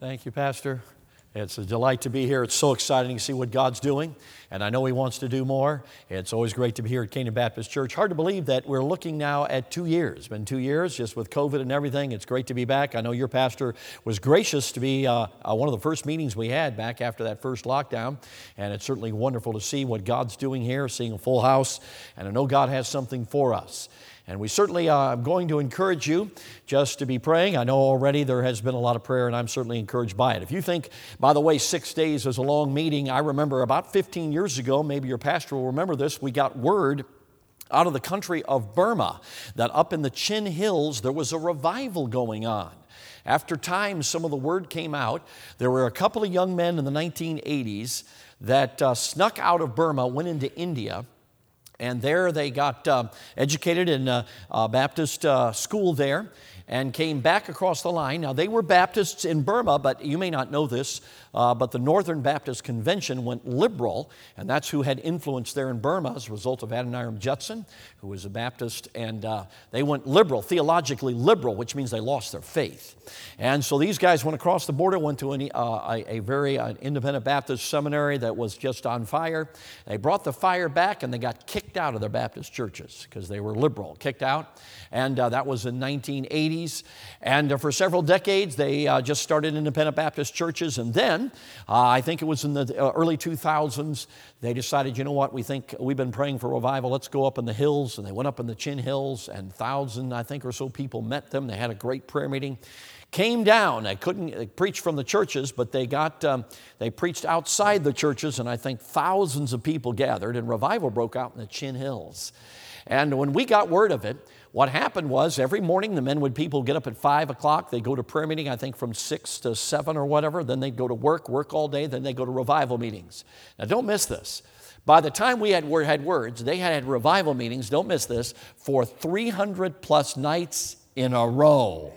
Thank you, Pastor. It's a delight to be here. It's so exciting to see what God's doing, and I know He wants to do more. It's always great to be here at Canaan Baptist Church. Hard to believe that we're looking now at two years. It's been two years just with COVID and everything. It's great to be back. I know your pastor was gracious to be uh, uh, one of the first meetings we had back after that first lockdown, and it's certainly wonderful to see what God's doing here, seeing a full house, and I know God has something for us. And we certainly are uh, going to encourage you just to be praying. I know already there has been a lot of prayer, and I'm certainly encouraged by it. If you think, by the way, six days is a long meeting, I remember about 15 years ago, maybe your pastor will remember this, we got word out of the country of Burma that up in the Chin Hills there was a revival going on. After time, some of the word came out. There were a couple of young men in the 1980s that uh, snuck out of Burma, went into India and there they got uh, educated in a, a Baptist uh, school there and came back across the line. Now, they were Baptists in Burma, but you may not know this. Uh, but the Northern Baptist Convention went liberal, and that's who had influence there in Burma as a result of Adoniram Judson, who was a Baptist, and uh, they went liberal, theologically liberal, which means they lost their faith. And so these guys went across the border, went to an, uh, a, a, very uh, independent Baptist seminary that was just on fire. They brought the fire back, and they got kicked out of their Baptist churches because they were liberal, kicked out. And uh, that was in 1980s. And uh, for several decades, they just started independent Baptist churches, and then uh, I think it was in the uh, early 2000s, they decided, you know what, we think we've been praying for revival, let's go up in the hills. And they went up in the Chin Hills, and thousand, I think, or so people met them. They had a great prayer meeting. Came down. They couldn't preach from the churches, but they got um, they preached outside the churches, and I think thousands of people gathered, and revival broke out in the Chin Hills. And when we got word of it, what happened was every morning the men would people get up at five o'clock. They'd go to prayer meeting, I think from six to seven or whatever. Then they'd go to work, work all day. Then they'd go to revival meetings. Now don't miss this. By the time we had, had words, they had, had revival meetings, don't miss this, for 300 plus nights in a row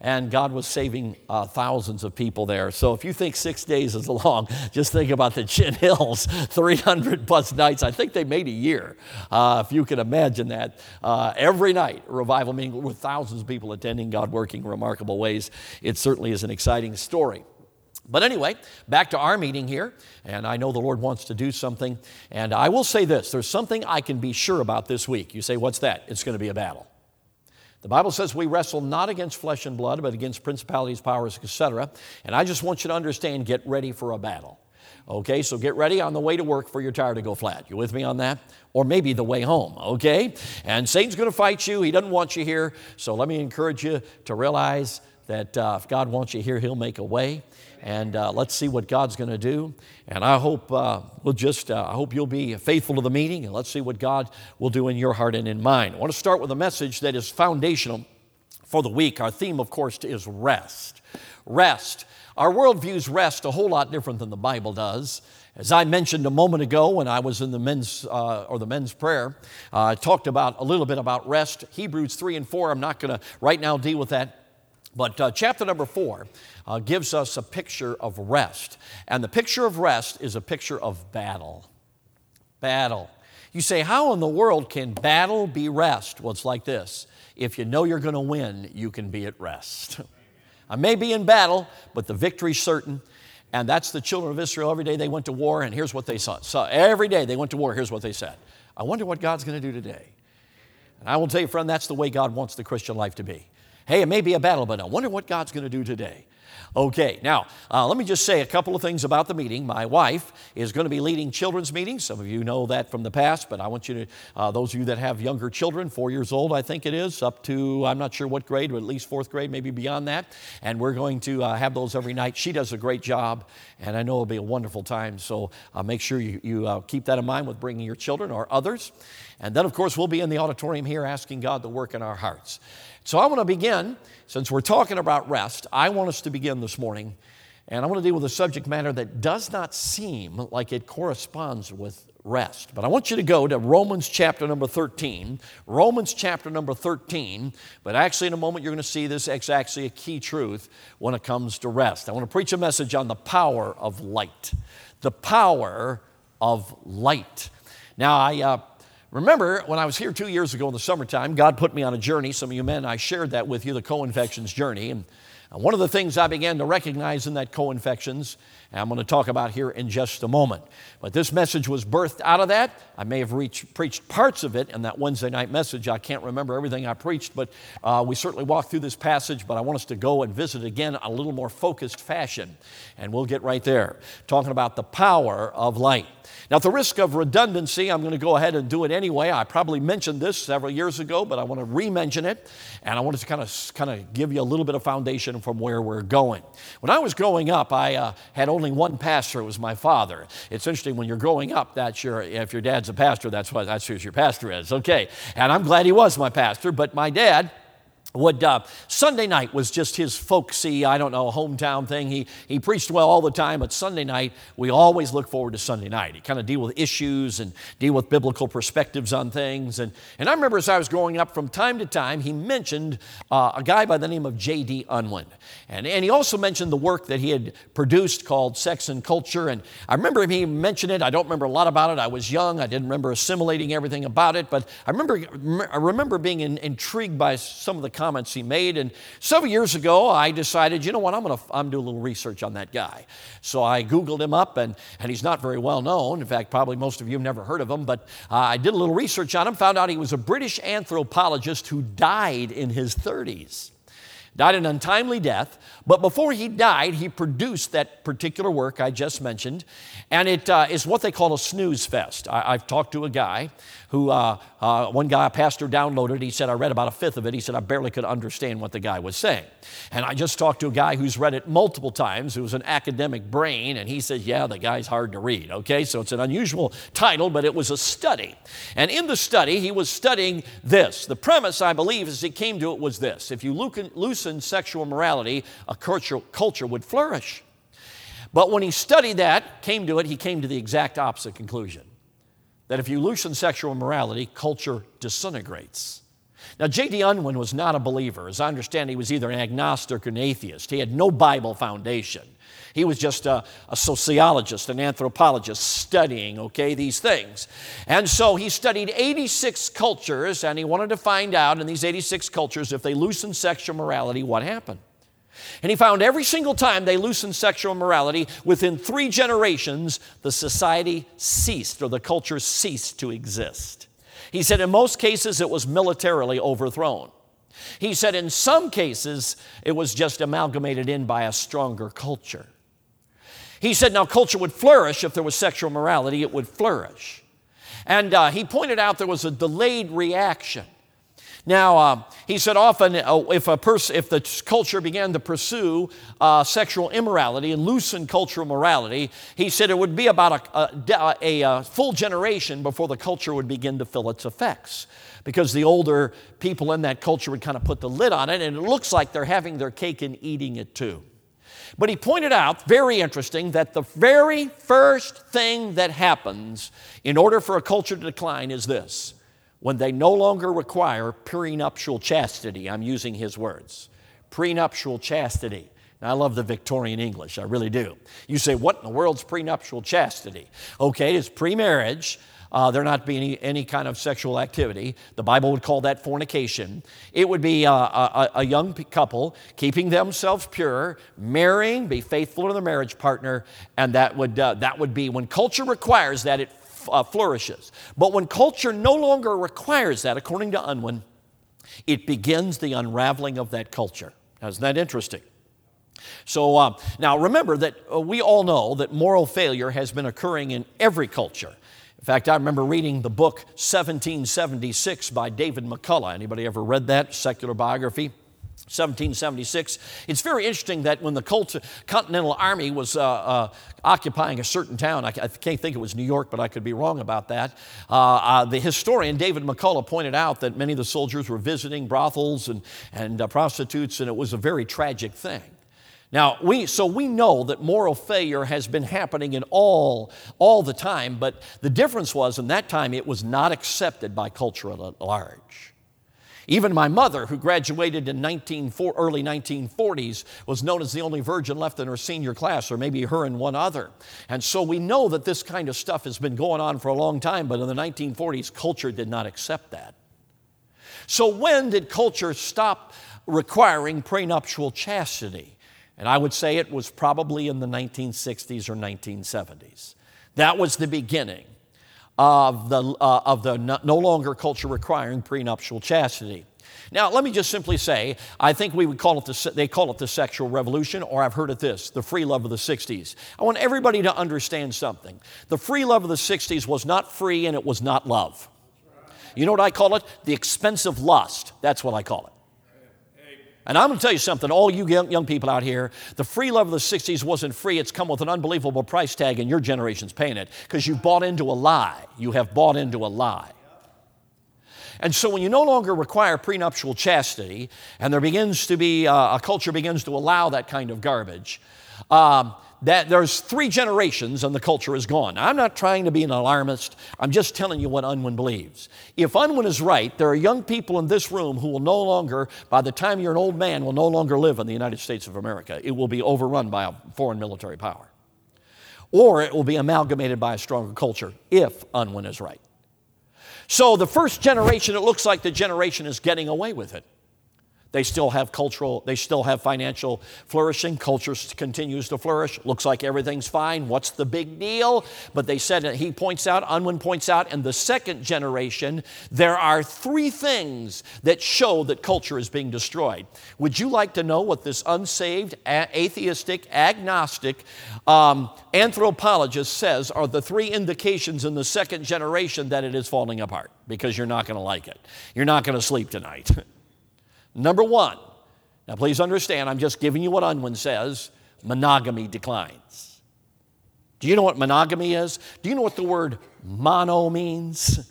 and God was saving uh, thousands of people there. So if you think six days is long, just think about the Chin Hills, 300 plus nights. I think they made a year, uh, if you can imagine that. Uh, every night, revival meeting with thousands of people attending, God working remarkable ways. It certainly is an exciting story. But anyway, back to our meeting here, and I know the Lord wants to do something. And I will say this there's something I can be sure about this week. You say, What's that? It's going to be a battle. The Bible says we wrestle not against flesh and blood, but against principalities, powers, etc. And I just want you to understand get ready for a battle. Okay, so get ready on the way to work for your tire to go flat. You with me on that? Or maybe the way home, okay? And Satan's to fight you. He doesn't want you here. So let me encourage you to realize that uh, if God wants you here, He'll make a way. And uh, let's see what God's going to do. And I hope uh, we'll just, uh, I hope you'll be faithful to the meeting, and let's see what God will do in your heart and in mine. I want to start with a message that is foundational for the week. Our theme, of course, is rest. Rest. Our world views rest a whole lot different than the Bible does. As I mentioned a moment ago when I was in the men's uh, or the men's prayer, uh, I talked about a little bit about rest. Hebrews 3 and 4, I'm not going to right now deal with that. But uh, chapter number 4 uh, gives us a picture of rest. And the picture of rest is a picture of battle. Battle. You say, how in the world can battle be rest? Well, it's like this if you know you're going to win, you can be at rest. I may be in battle, but the victory's certain. And that's the children of Israel. Every day they went to war, and here's what they saw. So every day they went to war, here's what they said I wonder what God's going to do today. And I will tell you, friend, that's the way God wants the Christian life to be. Hey, it may be a battle, but I wonder what God's going to do today. Okay, now uh, let me just say a couple of things about the meeting. My wife is going to be leading children's meetings. Some of you know that from the past, but I want you to, uh, those of you that have younger children, four years old, I think it is, up to, I'm not sure what grade, but at least fourth grade, maybe beyond that. And we're going to uh, have those every night. She does a great job, and I know it'll be a wonderful time. So uh, make sure you, you uh, keep that in mind with bringing your children or others. And then, of course, we'll be in the auditorium here asking God to work in our hearts. So I want to begin, since we're talking about rest, I want us to begin this morning, and I want to deal with a subject matter that does not seem like it corresponds with rest. But I want you to go to Romans chapter number 13. Romans chapter number 13. But actually, in a moment, you're going to see this is actually a key truth when it comes to rest. I want to preach a message on the power of light. The power of light. Now, I. Uh, Remember, when I was here two years ago in the summertime, God put me on a journey. Some of you men, I shared that with you, the co infections journey. And And one of the things I began to recognize in that co infections, and I'm going to talk about here in just a moment. But this message was birthed out of that. I may have reached, preached parts of it in that Wednesday night message. I can't remember everything I preached, but uh, we certainly walked through this passage. But I want us to go and visit again a little more focused fashion. And we'll get right there, talking about the power of light. Now, at the risk of redundancy, I'm going to go ahead and do it anyway. I probably mentioned this several years ago, but I want to re-mention it, and I want to kind of kind of give you a little bit of foundation from where we're going. When I was growing up, I uh, had only one pastor. It was my father. It's interesting when you're growing up. That's your if your dad's a pastor, that's what that's who your pastor is. Okay, and I'm glad he was my pastor. But my dad would uh, Sunday night was just his folksy, I don't know, hometown thing. He, he preached well all the time, but Sunday night, we always look forward to Sunday night. He kind of deal with issues and deal with biblical perspectives on things. And, and I remember as I was growing up, from time to time, he mentioned uh, a guy by the name of J.D. Unwin. And, and he also mentioned the work that he had produced called Sex and Culture. And I remember him, he mentioned it. I don't remember a lot about it. I was young. I didn't remember assimilating everything about it. But I remember, I remember being in, intrigued by some of the comments he made. And several years ago, I decided, you know what, I'm going to I'm do a little research on that guy. So I Googled him up, and, and he's not very well known. In fact, probably most of you have never heard of him, but uh, I did a little research on him, found out he was a British anthropologist who died in his 30s died an untimely death. But before he died, he produced that particular work I just mentioned, and it uh, is what they call a snooze fest. I, have talked to a guy who, uh, uh, one guy, a pastor, downloaded. He said, I read about a fifth of it. He said, I barely could understand what the guy was saying. And I just talked to a guy who's read it multiple times, who's an academic brain, and he says, Yeah, the guy's hard to read. Okay, so it's an unusual title, but it was a study. And in the study, he was studying this. The premise, I believe, as he came to it was this if you loosen sexual morality, a culture, culture would flourish. But when he studied that, came to it, he came to the exact opposite conclusion that if you loosen sexual morality, culture disintegrates. Now, J.D. Unwin was not a believer. As I understand, he was either an agnostic or an atheist. He had no Bible foundation. He was just a, a, sociologist, an anthropologist studying, okay, these things. And so he studied 86 cultures and he wanted to find out in these 86 cultures if they loosened sexual morality, what happened. And he found every single time they loosened sexual morality, within three generations, the society ceased or the culture ceased to exist. He said in most cases it was militarily overthrown. He said in some cases it was just amalgamated in by a stronger culture. He said now culture would flourish if there was sexual morality, it would flourish. And uh, he pointed out there was a delayed reaction. Now, uh, he said often uh, if, a pers- if the culture began to pursue uh, sexual immorality and loosen cultural morality, he said it would be about a, a, a, a full generation before the culture would begin to feel its effects. Because the older people in that culture would kind of put the lid on it, and it looks like they're having their cake and eating it too. But he pointed out, very interesting, that the very first thing that happens in order for a culture to decline is this when they no longer require prenuptial chastity. I'm using his words. Prenuptial chastity. I love the Victorian English, I really do. You say, what in the world's prenuptial chastity? Okay, it's pre-marriage. Uh, there not be any, any kind of sexual activity. The Bible would call that fornication. It would be uh, a, a, young couple keeping themselves pure, marrying, be faithful to their marriage partner, and that would, uh, that would be when culture requires that, it uh, flourishes. But when culture no longer requires that, according to Unwin, it begins the unraveling of that culture. Now, isn't that interesting? So uh, now remember that uh, we all know that moral failure has been occurring in every culture. In fact, I remember reading the book 1776 by David McCullough. Anybody ever read that secular biography? 1776. It's very interesting that when the Continental Army was uh, uh, occupying a certain town, I, I, can't think it was New York, but I could be wrong about that. Uh, uh the historian David McCullough pointed out that many of the soldiers were visiting brothels and, and uh, prostitutes, and it was a very tragic thing. Now, we, so we know that moral failure has been happening in all, all the time, but the difference was in that time it was not accepted by culture at large. Even my mother, who graduated in 19, early 1940s, was known as the only virgin left in her senior class, or maybe her and one other. And so we know that this kind of stuff has been going on for a long time, but in the 1940s, culture did not accept that. So when did culture stop requiring prenuptial chastity. And I would say it was probably in the 1960s or 1970s. That was the beginning of the, uh, of the no, longer culture requiring prenuptial chastity. Now, let me just simply say, I think we would call it the, they call it the sexual revolution, or I've heard it this, the free love of the 60s. I want everybody to understand something. The free love of the 60s was not free and it was not love. You know what I call it? The expensive lust. That's what I call it. And I'm going to tell you something, all you young people out here, the free love of the 60s wasn't free. It's come with an unbelievable price tag, and your generation's paying it because you've bought into a lie. You have bought into a lie. And so when you no longer require prenuptial chastity, and there begins to be, uh, a culture begins to allow that kind of garbage, um, that there's three generations and the culture is gone. Now, I'm not trying to be an alarmist. I'm just telling you what Unwin believes. If Unwin is right, there are young people in this room who will no longer, by the time you're an old man, will no longer live in the United States of America. It will be overrun by a foreign military power. Or it will be amalgamated by a stronger culture if Unwin is right. So the first generation, it looks like the generation is getting away with it. They still have cultural, they still have financial flourishing. Culture continues to flourish. Looks like everything's fine. What's the big deal? But they said, he points out, Unwin points out, in the second generation, there are three things that show that culture is being destroyed. Would you like to know what this unsaved, atheistic, agnostic um, anthropologist says are the three indications in the second generation that it is falling apart? Because you're not going to like it. You're not going to sleep tonight. Number one, now please understand, I'm just giving you what Unwin says monogamy declines. Do you know what monogamy is? Do you know what the word mono means?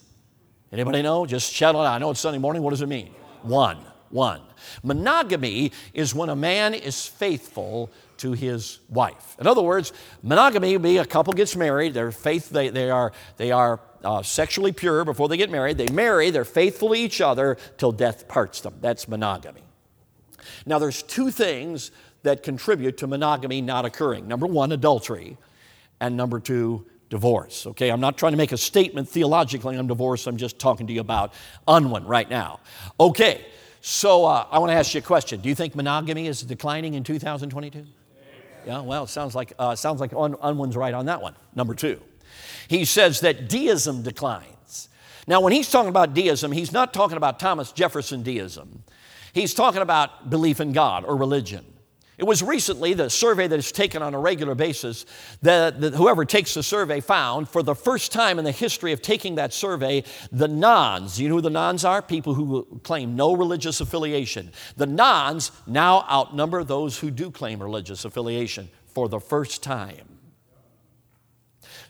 Anybody know? Just shout it out. I know it's Sunday morning. What does it mean? One. One. Monogamy is when a man is faithful to his wife. In other words, monogamy would be a couple gets married, they're faith, they, they are, they are uh, sexually pure before they get married. They marry, they're faithful to each other till death parts them. That's monogamy. Now, there's two things that contribute to monogamy not occurring number one, adultery, and number two, divorce. Okay, I'm not trying to make a statement theologically on divorce, I'm just talking to you about Unwin right now. Okay, so uh, I want to ask you a question. Do you think monogamy is declining in 2022? Yeah, well, it sounds like, uh, sounds like Un- Unwin's right on that one. Number two he says that deism declines. Now, when he's talking about deism, he's not talking about Thomas Jefferson deism. He's talking about belief in God or religion. It was recently the survey that is taken on a regular basis that, that, whoever takes the survey found for the first time in the history of taking that survey, the nones, you know who the nones are? People who claim no religious affiliation. The nones now outnumber those who do claim religious affiliation for the first time.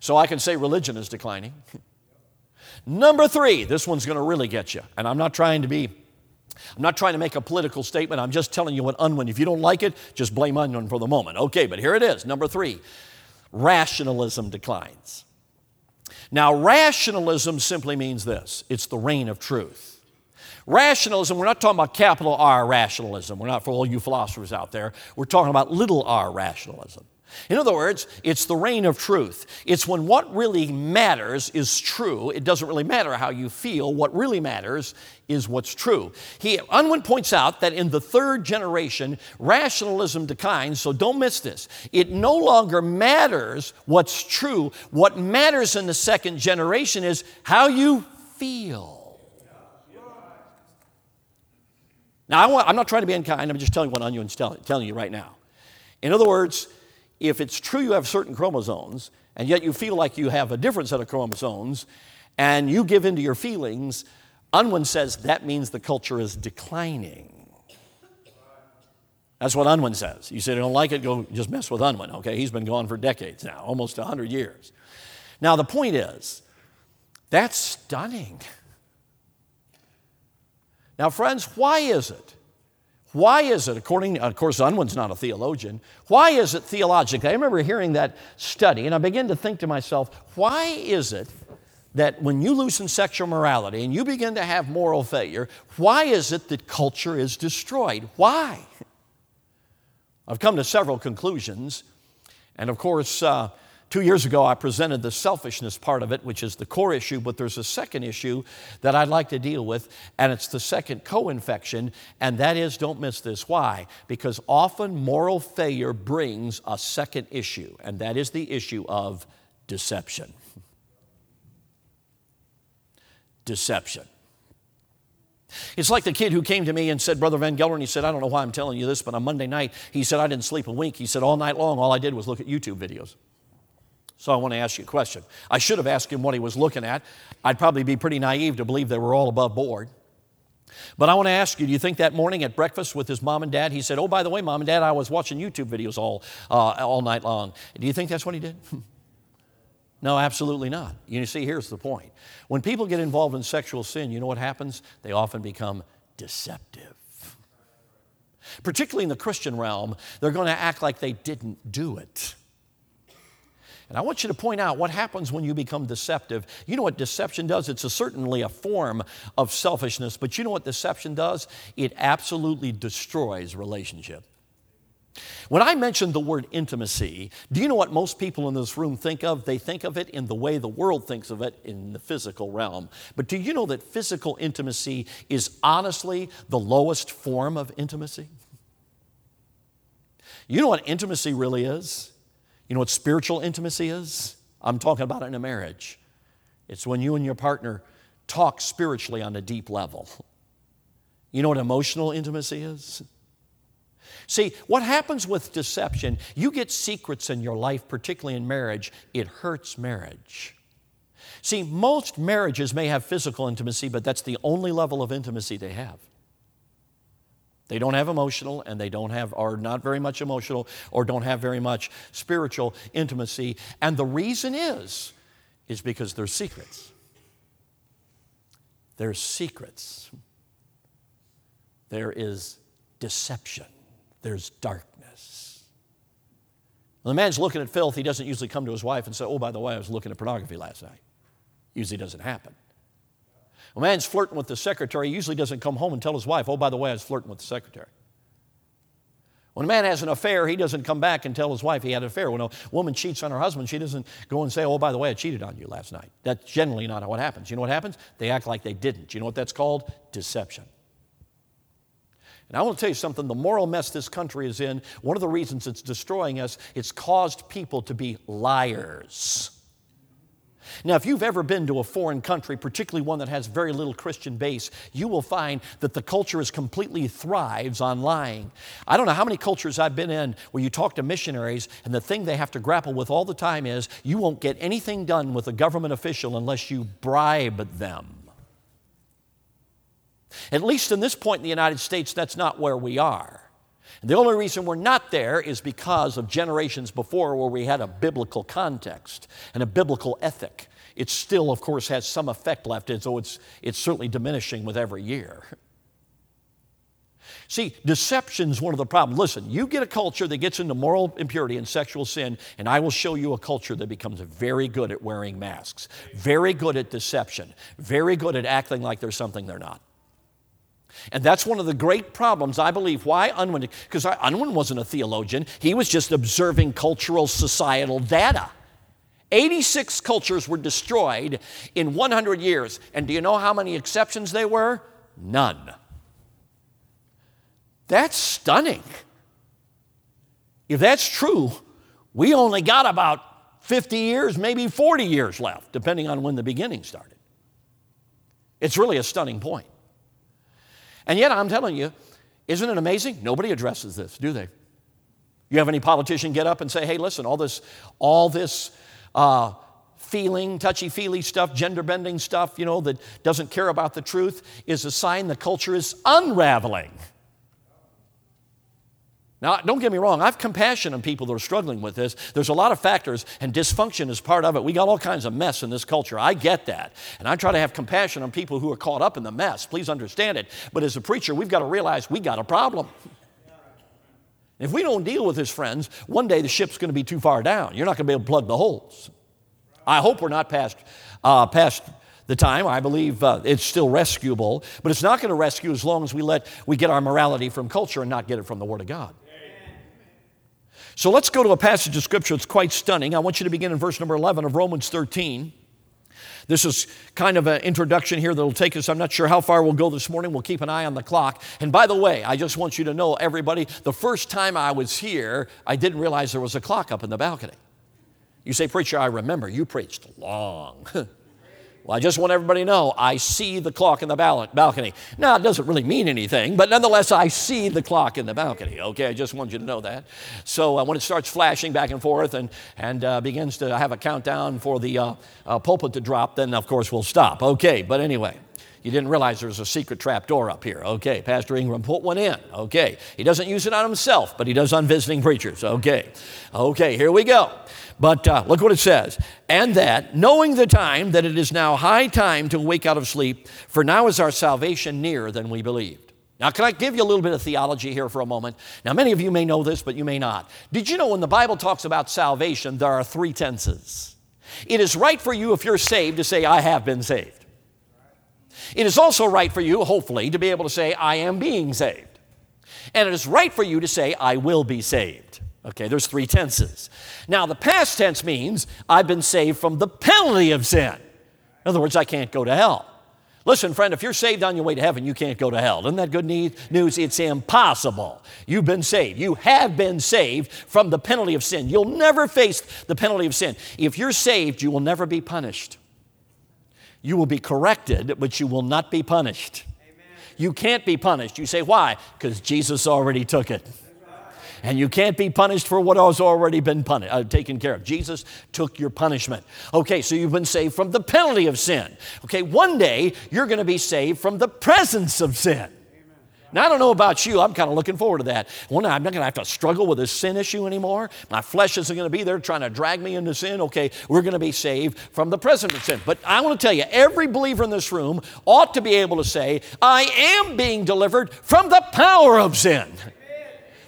So I can say religion is declining. Number three, this one's going to really get you. And I'm not trying to be, I'm not trying to make a political statement. I'm just telling you what Unwin. If you don't like it, just blame Unwin for the moment. Okay, but here it is. Number three, rationalism declines. Now, rationalism simply means this it's the reign of truth. Rationalism, we're not talking about capital R rationalism. We're not for all you philosophers out there. We're talking about little r rationalism. In other words, it's the reign of truth. It's when what really matters is true. It doesn't really matter how you feel. What really matters is what's true. He, Unwin points out that in the third generation, rationalism declines, so don't miss this. It no longer matters what's true. What matters in the second generation is how you feel. Now, I am not trying to be unkind, I'm just telling you what Unwin's telling you right now. In other words, if it's true you have certain chromosomes, and yet you feel like you have a different set of chromosomes, and you give into your feelings, Unwin says that means the culture is declining. That's what Unwin says. You say you don't like it, go just mess with Unwin, okay? He's been gone for decades now, almost 100 years. Now, the point is, that's stunning. Now, friends, why is it why is it, according, of course, Unwin's not a theologian, why is it theologically? I remember hearing that study, and I began to think to myself, why is it that when you loosen sexual morality and you begin to have moral failure, why is it that culture is destroyed? Why? I've come to several conclusions, and of course, uh, Two years ago, I presented the selfishness part of it, which is the core issue, but there's a second issue that I'd like to deal with, and it's the second co infection, and that is don't miss this. Why? Because often moral failure brings a second issue, and that is the issue of deception. Deception. It's like the kid who came to me and said, Brother Van Gelder, and he said, I don't know why I'm telling you this, but on Monday night, he said, I didn't sleep a wink. He said, all night long, all I did was look at YouTube videos. So I want to ask you a question. I should have asked him what he was looking at. I'd probably be pretty naive to believe they were all above board. But I want to ask you, do you think that morning at breakfast with his mom and dad, he said, Oh, by the way, mom and dad, I was watching YouTube videos all, uh, all night long. Do you think that's what he did? no, absolutely not. You see, here's the point. When people get involved in sexual sin, you know what happens? They often become deceptive. Particularly in the Christian realm, they're going to act like they didn't do it. And I want you to point out what happens when you become deceptive. You know what deception does? It's a, certainly a form of selfishness, but you know what deception does? It absolutely destroys relationship. When I mentioned the word intimacy, do you know what most people in this room think of? They think of it in the way the world thinks of it in the physical realm. But do you know that physical intimacy is honestly the lowest form of intimacy? You know what intimacy really is? You know what spiritual intimacy is? I'm talking about it in a marriage. It's when you and your partner talk spiritually on a deep level. You know what emotional intimacy is? See, what happens with deception, you get secrets in your life, particularly in marriage, it hurts marriage. See, most marriages may have physical intimacy, but that's the only level of intimacy they have. They don't have emotional and they don't have, are not very much emotional or don't have very much spiritual intimacy. And the reason is, is because there's secrets. There's secrets. There is deception. There's darkness. When the man's looking at filth, he doesn't usually come to his wife and say, Oh, by the way, I was looking at pornography last night. Usually doesn't happen. A man's flirting with the secretary, he usually doesn't come home and tell his wife, oh, by the way, I was flirting with the secretary. When a man has an affair, he doesn't come back and tell his wife he had an affair. When a woman cheats on her husband, she doesn't go and say, Oh, by the way, I cheated on you last night. That's generally not what happens. You know what happens? They act like they didn't. You know what that's called? Deception. And I want to tell you something the moral mess this country is in, one of the reasons it's destroying us, it's caused people to be liars. Now, if you've ever been to a foreign country, particularly one that has very little Christian base, you will find that the culture is completely thrives on lying. I don't know how many cultures I've been in where you talk to missionaries, and the thing they have to grapple with all the time is you won't get anything done with a government official unless you bribe them. At least in this point in the United States, that's not where we are. And the only reason we're not there is because of generations before where we had a biblical context and a biblical ethic. It still, of course, has some effect left, and so it's, it's certainly diminishing with every year. See, deception's one of the problems. Listen, you get a culture that gets into moral impurity and sexual sin, and I will show you a culture that becomes very good at wearing masks, very good at deception, very good at acting like there's something they're not. And that's one of the great problems, I believe, why Unwin, because Unwin wasn't a theologian, he was just observing cultural, societal data. 86 cultures were destroyed in 100 years. And do you know how many exceptions they were? None. That's stunning. If that's true, we only got about 50 years, maybe 40 years left, depending on when the beginning started. It's really a stunning point. And yet, I'm telling you, isn't it amazing? Nobody addresses this, do they? You have any politician get up and say, hey, listen, all this, all this uh, feeling, touchy feely stuff, gender bending stuff, you know, that doesn't care about the truth is a sign the culture is unraveling. Now, don't get me wrong, I have compassion on people that are struggling with this. There's a lot of factors, and dysfunction is part of it. We got all kinds of mess in this culture. I get that. And I try to have compassion on people who are caught up in the mess. Please understand it. But as a preacher, we've got to realize we got a problem. If we don't deal with this, friends, one day the ship's going to be too far down. You're not going to be able to plug the holes. I hope we're not past, uh, past the time. I believe uh, it's still rescuable, but it's not going to rescue as long as we let we get our morality from culture and not get it from the Word of God. So let's go to a passage of scripture that's quite stunning. I want you to begin in verse number 11 of Romans 13. This is kind of an introduction here that'll take us. I'm not sure how far we'll go this morning. We'll keep an eye on the clock. And by the way, I just want you to know, everybody, the first time I was here, I didn't realize there was a clock up in the balcony. You say, Preacher, I remember you preached long. Well, I just want everybody to know I see the clock in the balcony. Now, it doesn't really mean anything, but nonetheless, I see the clock in the balcony. Okay, I just want you to know that. So uh, when it starts flashing back and forth and, and uh, begins to have a countdown for the uh, uh pulpit to drop, then of course we'll stop. Okay, but anyway. You didn't realize there was a secret trap door up here. Okay, Pastor Ingram put one in. Okay, he doesn't use it on himself, but he does on visiting preachers. Okay, okay, here we go. But uh, look what it says. And that, knowing the time, that it is now high time to wake out of sleep, for now is our salvation nearer than we believed. Now, can I give you a little bit of theology here for a moment? Now, many of you may know this, but you may not. Did you know when the Bible talks about salvation, there are three tenses? It is right for you, if you're saved, to say, I have been saved. It is also right for you, hopefully, to be able to say, I am being saved. And it is right for you to say, I will be saved. Okay, there's three tenses. Now, the past tense means I've been saved from the penalty of sin. In other words, I can't go to hell. Listen, friend, if you're saved on your way to heaven, you can't go to hell. Isn't that good news? It's impossible. You've been saved. You have been saved from the penalty of sin. You'll never face the penalty of sin. If you're saved, you will never be punished. You will be corrected, but you will not be punished. Amen. You can't be punished. You say, why? Because Jesus already took it and you can't be punished for what has already been punished, uh, taken care of. Jesus took your punishment. Okay, so you've been saved from the penalty of sin. Okay, one day you're going to be saved from the presence of sin. Now, I don't know about you, I'm kind of looking forward to that. One day I'm not going to have to struggle with this sin issue anymore. My flesh isn't going to be there trying to drag me into sin. Okay, we're going to be saved from the presence of sin. But I want to tell you, every believer in this room ought to be able to say, I am being delivered from the power of sin.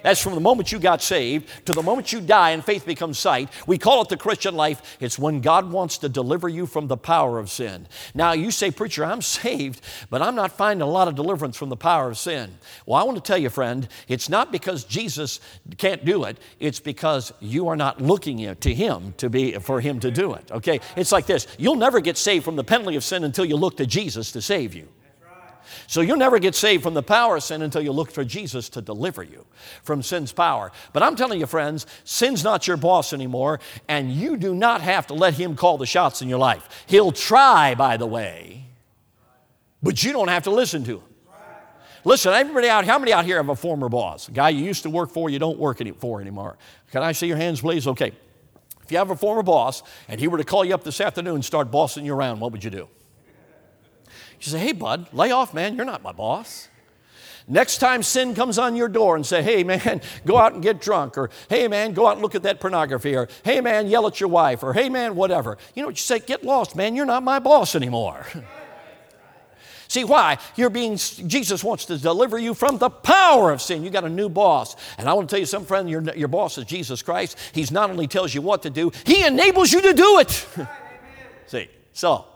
That's from the moment you got saved to the moment you die and faith becomes sight. We call it the Christian life. It's when God wants to deliver you from the power of sin. Now, you say, Preacher, I'm saved, but I'm not finding a lot of deliverance from the power of sin. Well, I want to tell you, friend, it's not because Jesus can't do it, it's because you are not looking to Him to be, for Him to do it. Okay? It's like this you'll never get saved from the penalty of sin until you look to Jesus to save you. So you'll never get saved from the power of sin until you look for Jesus to deliver you from sin's power. But I'm telling you, friends, sin's not your boss anymore, and you do not have to let him call the shots in your life. He'll try, by the way, but you don't have to listen to him. Listen, everybody out, how many out here have a former boss? A guy you used to work for, you don't work for anymore. Can I see your hands, please? Okay. If you have a former boss and he were to call you up this afternoon and start bossing you around, what would you do? You say, hey, bud, lay off, man. You're not my boss. Next time sin comes on your door and say, hey, man, go out and get drunk, or hey, man, go out and look at that pornography, or hey, man, yell at your wife, or hey, man, whatever. You know what you say? Get lost, man. You're not my boss anymore. See why? You're being, Jesus wants to deliver you from the power of sin. You got a new boss. And I want to tell you some friend, your, your boss is Jesus Christ. He's not only tells you what to do, he enables you to do it. See, so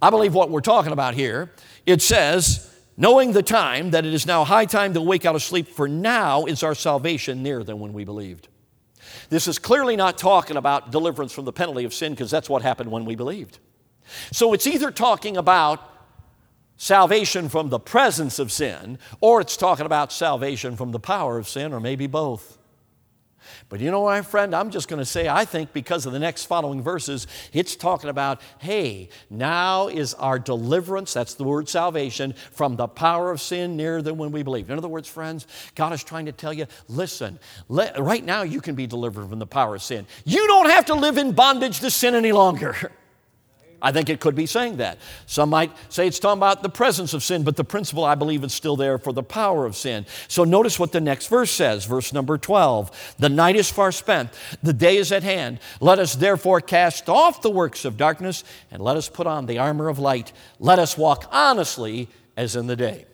I believe what we're talking about here, it says, knowing the time, that it is now high time to wake out of sleep, for now is our salvation nearer than when we believed. This is clearly not talking about deliverance from the penalty of sin, because that's what happened when we believed. So it's either talking about salvation from the presence of sin, or it's talking about salvation from the power of sin, or maybe both. But you know, my friend, I'm just going to say, I think because of the next following verses, it's talking about, hey, now is our deliverance, that's the word salvation, from the power of sin nearer than when we believed. In other words, friends, God is trying to tell you, listen, let, right now you can be delivered from the power of sin. You don't have to live in bondage to sin any longer. I think it could be saying that. Some might say it's talking about the presence of sin, but the principle, I believe, is still there for the power of sin. So notice what the next verse says, verse number 12. The night is far spent, the day is at hand. Let us therefore cast off the works of darkness and let us put on the armor of light. Let us walk honestly as in the day.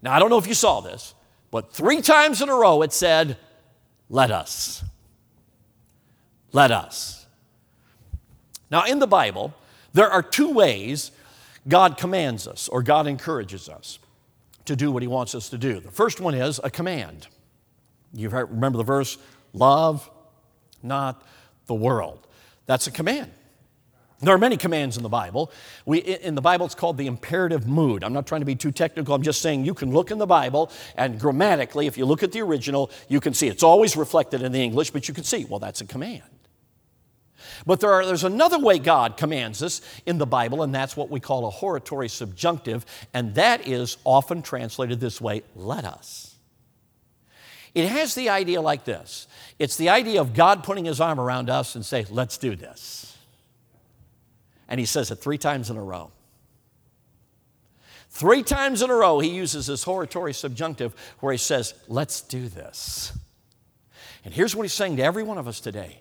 Now, I don't know if you saw this, but three times in a row it said, Let us. Let us. Now, in the Bible, there are two ways God commands us or God encourages us to do what He wants us to do. The first one is a command. You remember the verse, love not the world. That's a command. There are many commands in the Bible. We, in the Bible, it's called the imperative mood. I'm not trying to be too technical. I'm just saying you can look in the Bible, and grammatically, if you look at the original, you can see it's always reflected in the English, but you can see, well, that's a command. But there are, there's another way God commands us in the Bible, and that's what we call a hortatory subjunctive, and that is often translated this way let us. It has the idea like this it's the idea of God putting his arm around us and say, let's do this. And he says it three times in a row. Three times in a row, he uses this hortatory subjunctive where he says, Let's do this. And here's what he's saying to every one of us today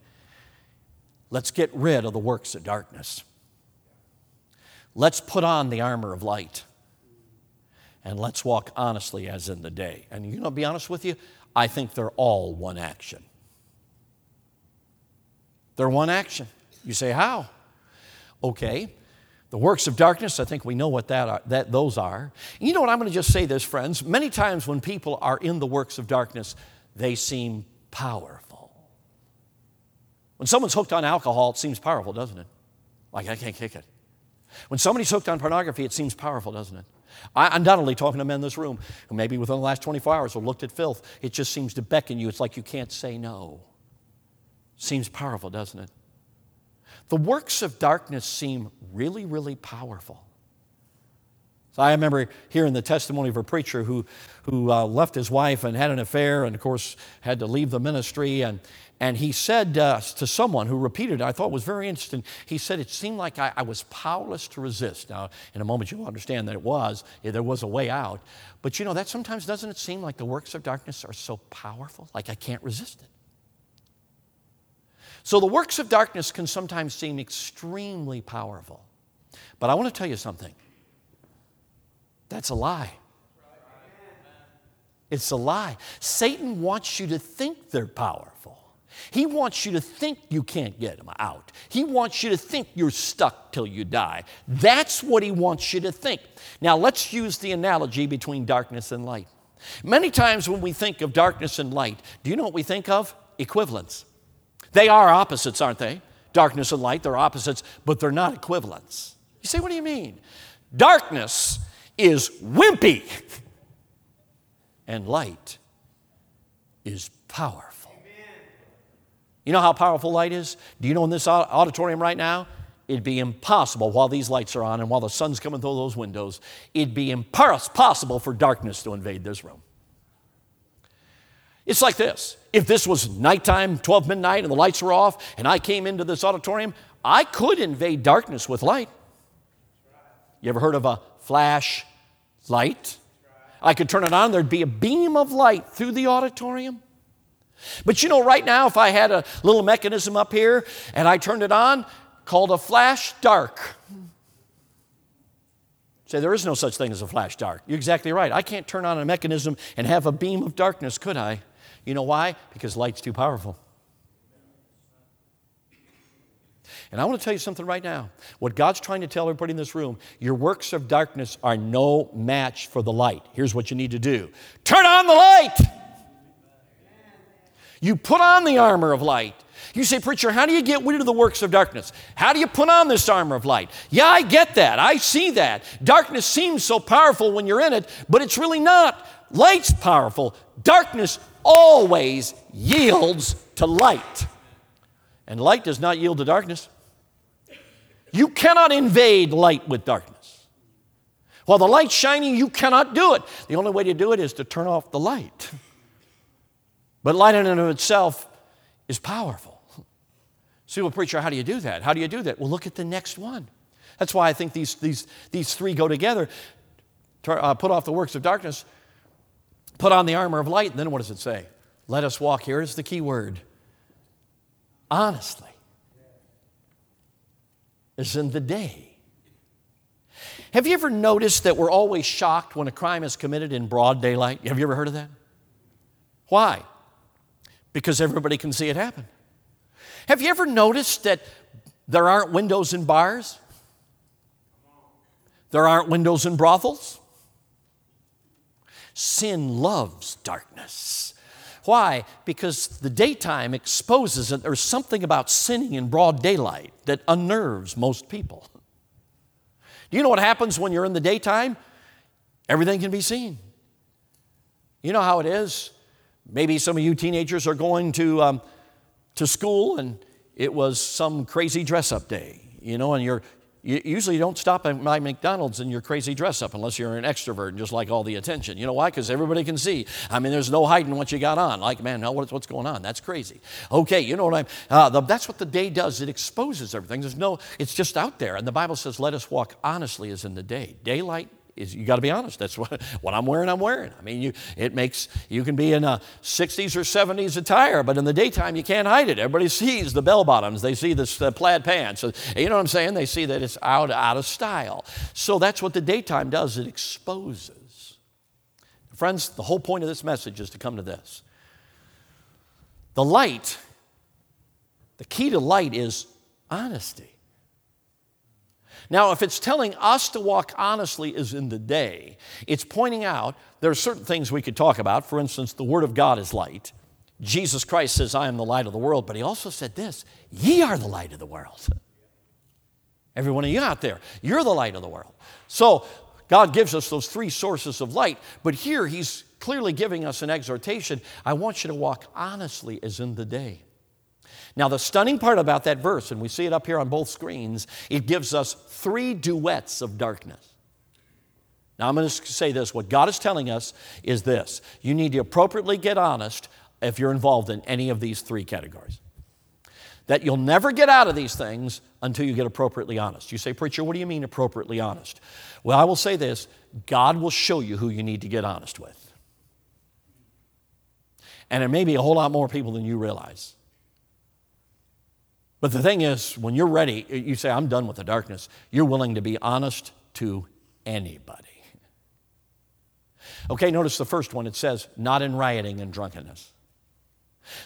let's get rid of the works of darkness. Let's put on the armor of light. And let's walk honestly as in the day. And you know, be honest with you, I think they're all one action. They're one action. You say, How? Okay. The works of darkness, I think we know what that, are, that those are. And you know what? I'm going to just say this, friends. Many times when people are in the works of darkness, they seem powerful. When someone's hooked on alcohol, it seems powerful, doesn't it? Like, I can't kick it. When somebody's hooked on pornography, it seems powerful, doesn't it? I, am not only talking to men in this room who maybe within the last 24 hours have looked at filth. It just seems to beckon you. It's like you can't say no. Seems powerful, doesn't it? The works of darkness seem really, really powerful. So I remember hearing the testimony of a preacher who, who uh, left his wife and had an affair and, of course, had to leave the ministry. And, and he said uh, to someone who repeated I thought was very interesting, he said, It seemed like I, I, was powerless to resist. Now, in a moment, you'll understand that it was, there was a way out. But you know, that sometimes doesn't it seem like the works of darkness are so powerful, like I can't resist it? So the works of darkness can sometimes seem extremely powerful. But I want to tell you something that's a lie. It's a lie. Satan wants you to think they're powerful. He wants you to think you can't get him out. He wants you to think you're stuck till you die. That's what he wants you to think. Now, let's use the analogy between darkness and light. Many times when we think of darkness and light, do you know what we think of? Equivalents. They are opposites, aren't they? Darkness and light, they're opposites, but they're not equivalents. You say, what do you mean? Darkness is wimpy, and light is powerful. You know how powerful light is? Do you know in this auditorium right now? It'd be impossible while these lights are on and while the sun's coming through those windows, it'd be impossible for darkness to invade this room. It's like this if this was nighttime, 12 midnight, and the lights were off, and I came into this auditorium, I could invade darkness with light. You ever heard of a flash light? I could turn it on, there'd be a beam of light through the auditorium. But you know, right now, if I had a little mechanism up here and I turned it on, called a flash dark. Say, there is no such thing as a flash dark. You're exactly right. I can't turn on a mechanism and have a beam of darkness, could I? You know why? Because light's too powerful. And I want to tell you something right now. What God's trying to tell everybody in this room your works of darkness are no match for the light. Here's what you need to do turn on the light. You put on the armor of light. You say, Preacher, how do you get rid of the works of darkness? How do you put on this armor of light? Yeah, I get that. I see that. Darkness seems so powerful when you're in it, but it's really not. Light's powerful. Darkness always yields to light. And light does not yield to darkness. You cannot invade light with darkness. While the light's shining, you cannot do it. The only way to do it is to turn off the light. But light in and of itself is powerful. See, well, preacher, how do you do that? How do you do that? Well, look at the next one. That's why I think these, these, these three go together. Uh, put off the works of darkness, Put on the armor of light, and then what does it say? Let us walk. Here is the key word honestly. Is in the day. Have you ever noticed that we're always shocked when a crime is committed in broad daylight? Have you ever heard of that? Why? Because everybody can see it happen. Have you ever noticed that there aren't windows in bars? There aren't windows in brothels? Sin loves darkness. Why? Because the daytime exposes it. There's something about sinning in broad daylight that unnerves most people. Do you know what happens when you're in the daytime? Everything can be seen. You know how it is. Maybe some of you teenagers are going to, um, to school and it was some crazy dress up day, you know, and you're, you usually don't stop at my McDonald's in your crazy dress up unless you're an extrovert and just like all the attention. You know why? Because everybody can see. I mean, there's no hiding what you got on. Like, man, what's, what's going on? That's crazy. Okay, you know what I'm, uh, the, that's what the day does. It exposes everything. There's no, it's just out there. And the Bible says, let us walk honestly as in the day. Daylight is you got to be honest. That's what, what I'm wearing, I'm wearing. I mean, you, it makes, you can be in a 60s or 70s attire, but in the daytime, you can't hide it. Everybody sees the bell bottoms. They see uh, plaid pants. You know what I'm saying? They see that it's out, out of style. So that's what the daytime does. It exposes. Friends, the whole point of this message is to come to this. The light, the key to light is honesty. Now, if it's telling us to walk honestly as in the day, it's pointing out there are certain things we could talk about. For instance, the Word of God is light. Jesus Christ says, I am the light of the world, but he also said this Ye are the light of the world. Every one of you out there, you're the light of the world. So, God gives us those three sources of light, but here he's clearly giving us an exhortation. I want you to walk honestly as in the day. Now, the stunning part about that verse, and we see it up here on both screens, it gives us three duets of darkness. Now, I'm going to say this what God is telling us is this you need to appropriately get honest if you're involved in any of these three categories. That you'll never get out of these things until you get appropriately honest. You say, Preacher, what do you mean appropriately honest? Well, I will say this God will show you who you need to get honest with. And there may be a whole lot more people than you realize. But the thing is, when you're ready, you say, I'm done with the darkness, you're willing to be honest to anybody. Okay, notice the first one. It says, not in rioting and drunkenness.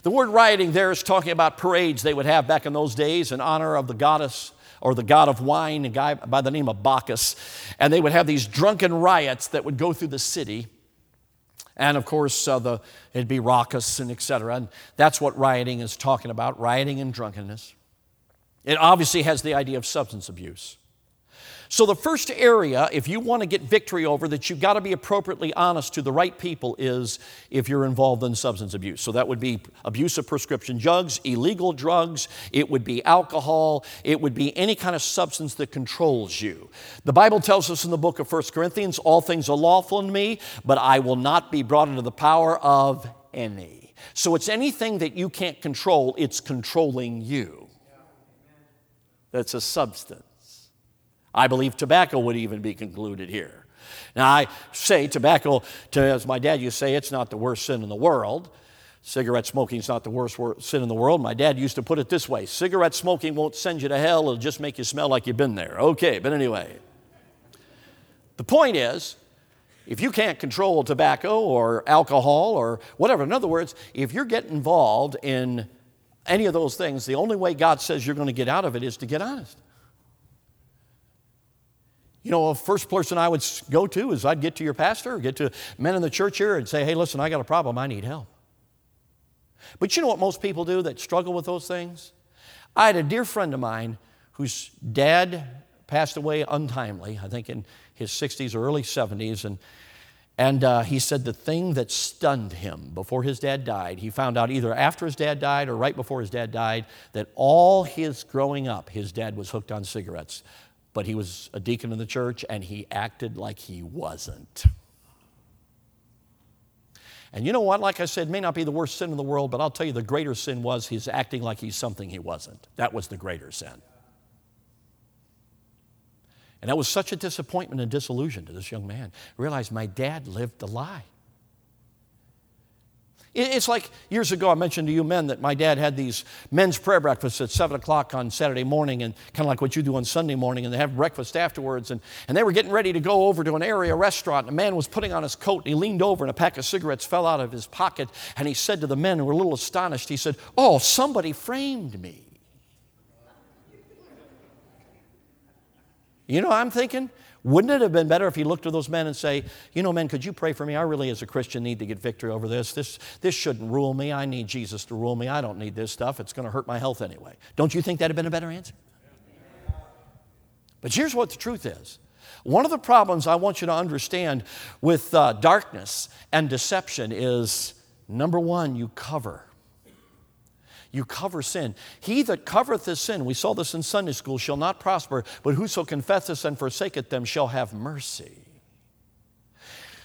The word rioting there is talking about parades they would have back in those days in honor of the goddess or the god of wine, a guy by the name of Bacchus. And they would have these drunken riots that would go through the city. And of course, uh, the, it'd be raucous and etc. And that's what rioting is talking about rioting and drunkenness. It obviously has the idea of substance abuse. So, the first area, if you want to get victory over, that you've got to be appropriately honest to the right people, is if you're involved in substance abuse. So, that would be abuse of prescription drugs, illegal drugs, it would be alcohol, it would be any kind of substance that controls you. The Bible tells us in the book of 1 Corinthians all things are lawful in me, but I will not be brought into the power of any. So, it's anything that you can't control, it's controlling you that's a substance. I believe tobacco would even be concluded here. Now, I say tobacco, to, as my dad used to say, it's not the worst sin in the world. Cigarette smoking is not the worst sin in the world. My dad used to put it this way cigarette smoking won't send you to hell, it'll just make you smell like you've been there. Okay, but anyway. The point is, if you can't control tobacco or alcohol or whatever, in other words, if you're getting involved in any of those things, the only way God says you're going to get out of it is to get honest. You know, the first person I would go to is I'd get to your pastor or get to men in the church here and say, hey, listen, I got a problem, I need help. But you know what most people do that struggle with those things? I had a dear friend of mine whose dad passed away untimely, I think in his 60s or early 70s, and and uh, he said the thing that stunned him before his dad died, he found out either after his dad died or right before his dad died that all his growing up, his dad was hooked on cigarettes. But he was a deacon in the church and he acted like he wasn't. And you know what? Like I said, may not be the worst sin in the world, but I'll tell you the greater sin was he's acting like he's something he wasn't. That was the greater sin. And that was such a disappointment and disillusion to this young man. Realized my dad lived a lie. It's like years ago, I mentioned to you men that my dad had these men's prayer breakfasts at 7 o'clock on Saturday morning, and kind of like what you do on Sunday morning, and they have breakfast afterwards. And, and they were getting ready to go over to an area restaurant, and a man was putting on his coat, and he leaned over, and a pack of cigarettes fell out of his pocket. And he said to the men who were a little astonished, he said, Oh, somebody framed me. You know, I'm thinking, wouldn't it have been better if he looked to those men and say, you know, men, could you pray for me? I really, as a Christian, need to get victory over this. This, this shouldn't rule me. I need Jesus to rule me. I don't need this stuff. It's going to hurt my health anyway. Don't you think that'd have been a better answer? But here's what the truth is. One of the problems I want you to understand with uh, darkness and deception is number one, you cover. You cover sin. He that covereth his sin, we saw this in Sunday school, shall not prosper, but whoso confesseth and forsaketh them shall have mercy.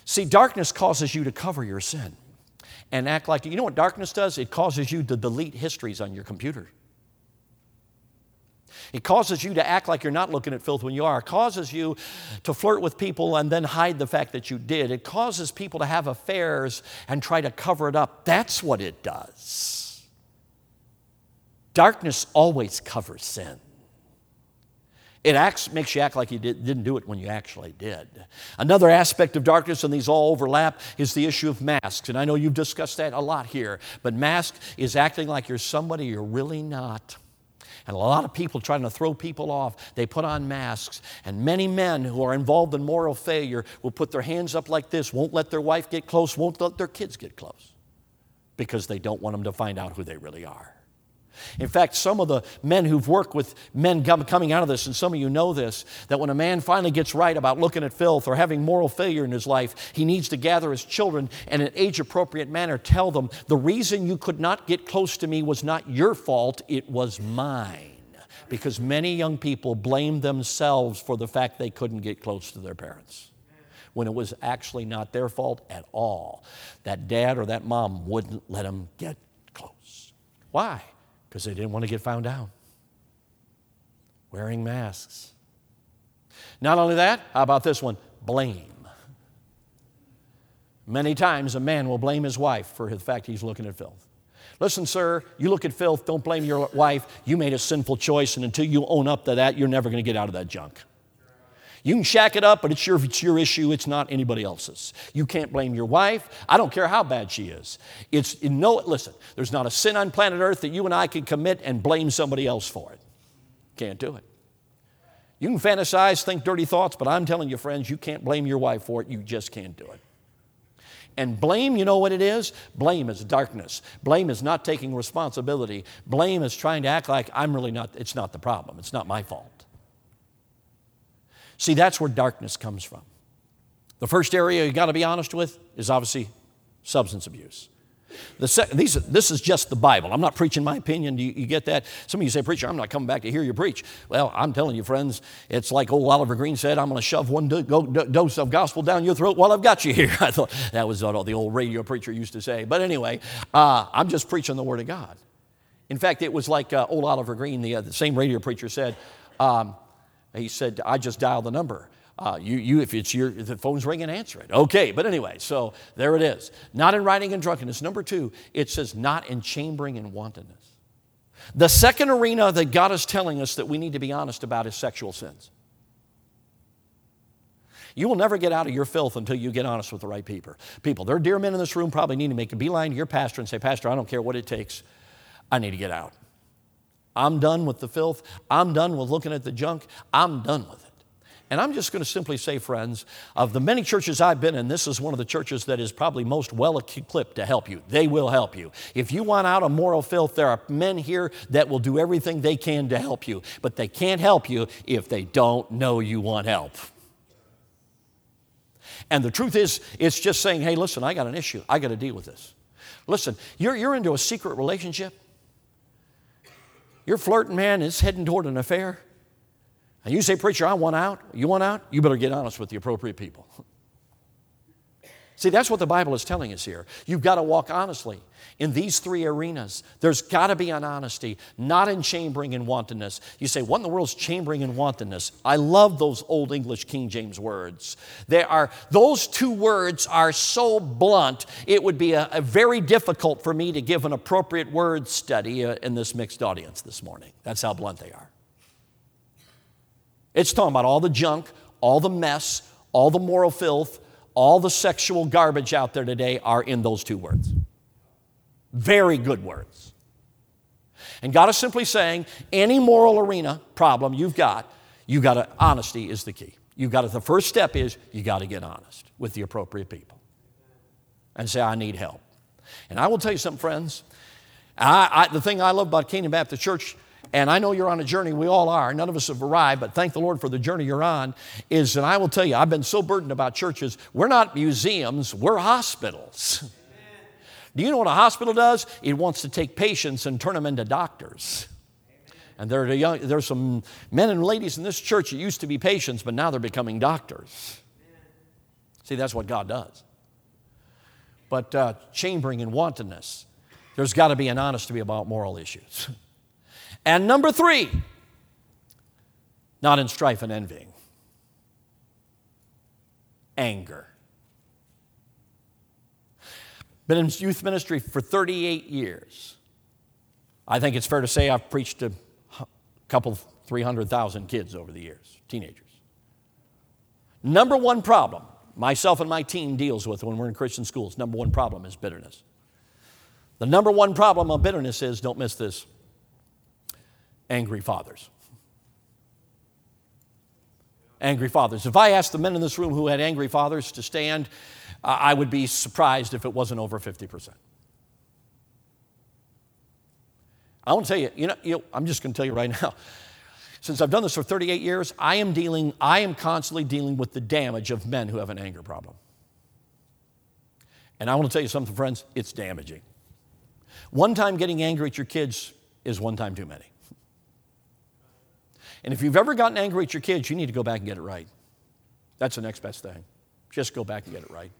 See, darkness causes you to cover your sin and act like, you know what darkness does? It causes you to delete histories on your computer. It causes you to act like you're not looking at filth when you are. It causes you to flirt with people and then hide the fact that you did. It causes people to have affairs and try to cover it up. That's what it does. Darkness always covers sin. It acts, makes you act like you did, didn't do it when you actually did. Another aspect of darkness, and these all overlap, is the issue of masks. And I know you've discussed that a lot here, but mask is acting like you're somebody you're really not. And a lot of people trying to throw people off, they put on masks. And many men who are involved in moral failure will put their hands up like this, won't let their wife get close, won't let their kids get close because they don't want them to find out who they really are. In fact, some of the men who've worked with men coming out of this, and some of you know this, that when a man finally gets right about looking at filth or having moral failure in his life, he needs to gather his children and in an age appropriate manner tell them the reason you could not get close to me was not your fault, it was mine. Because many young people blame themselves for the fact they couldn't get close to their parents when it was actually not their fault at all. That dad or that mom wouldn't let them get close. Why? Because they didn't want to get found out. Wearing masks. Not only that, how about this one? Blame. Many times a man will blame his wife for the fact he's looking at filth. Listen, sir, you look at filth, don't blame your wife. You made a sinful choice, and until you own up to that, you're never going to get out of that junk. You can shack it up, but it's your, it's your issue. It's not anybody else's. You can't blame your wife. I don't care how bad she is. It's no. Listen, there's not a sin on planet Earth that you and I can commit and blame somebody else for it. Can't do it. You can fantasize, think dirty thoughts, but I'm telling you, friends, you can't blame your wife for it. You just can't do it. And blame, you know what it is? Blame is darkness. Blame is not taking responsibility. Blame is trying to act like I'm really not, it's not the problem. It's not my fault. See, that's where darkness comes from. The first area you got to be honest with is obviously substance abuse. The sec- these, this is just the Bible. I'm not preaching my opinion. Do you, you, get that? Some of you say, Preacher, I'm not coming back to hear you preach. Well, I'm telling you, friends, it's like old Oliver Greene said, I'm going to shove one do- go- dose of gospel down your throat while I've got you here. I thought that was what the old radio preacher used to say. But anyway, uh, I'm just preaching the Word of God. In fact, it was like uh, old Oliver Greene, the, uh, the, same radio preacher, said, um, he said, I just dialed the number. Uh, you, you, if it's your, if the phone's ringing, answer it. Okay, but anyway, so there it is. Not in writing and drunkenness. Number two, it says not in chambering and wantonness. The second arena that God is telling us that we need to be honest about is sexual sins. You will never get out of your filth until you get honest with the right people. People, there are dear men in this room probably need to make a beeline to your pastor and say, Pastor, I don't care what it takes. I need to get out. I'm done with the filth. I'm done with looking at the junk. I'm done with it. And I'm just going to simply say, friends, of the many churches I've been in, this is one of the churches that is probably most well equipped to help you. They will help you. If you want out of moral filth, there are men here that will do everything they can to help you, but they can't help you if they don't know you want help. And the truth is, it's just saying, hey, listen, I got an issue. I got to deal with this. Listen, you're, you're into a secret relationship. You're flirting, man, is heading toward an affair. And you say, Preacher, I want out. You want out? You better get honest with the appropriate people. See, that's what the Bible is telling us here. You've got to walk honestly in these three arenas. There's got to be an honesty, not in chambering and wantonness. You say, what in the world's chambering and wantonness? I love those old English King James words. They are, those two words are so blunt, it would be a, a very difficult for me to give an appropriate word study uh, in this mixed audience this morning. That's how blunt they are. It's talking about all the junk, all the mess, all the moral filth, all the sexual garbage out there today are in those two words. Very good words. And God is simply saying any moral arena problem you've got, You got to, honesty is the key. You got to, the first step is you got to get honest with the appropriate people and say, I need help. And I will tell you something, friends. I, I, the thing I love about Canaan Baptist Church, and I know you're on a journey, we all are, none of us have arrived, but thank the Lord for the journey you're on, is that I will tell you, I've been so burdened about churches, we're not museums, we're hospitals. Do you know what a hospital does? It wants to take patients and turn them into doctors. And there are, young, there are some men and ladies in this church that used to be patients, but now they're becoming doctors. See, that's what God does. But uh, chambering and wantonness, there's got to be an honesty about moral issues. And number three, not in strife and envying, anger. Been in youth ministry for 38 years. I think it's fair to say I've preached to a couple, 300,000 kids over the years, teenagers. Number one problem myself and my team deals with when we're in Christian schools, number one problem is bitterness. The number one problem of bitterness is, don't miss this, angry fathers. Angry fathers. If I asked the men in this room who had angry fathers to stand, I would be surprised if it wasn't over 50%. I want to tell you, you know, you know I'm just going to tell you right now. Since I've done this for 38 years, I am dealing, I am constantly dealing with the damage of men who have an anger problem. And I want to tell you something, friends, it's damaging. One time getting angry at your kids is one time too many. And if you've ever gotten angry at your kids, you need to go back and get it right. That's the next best thing. Just go back and get it right.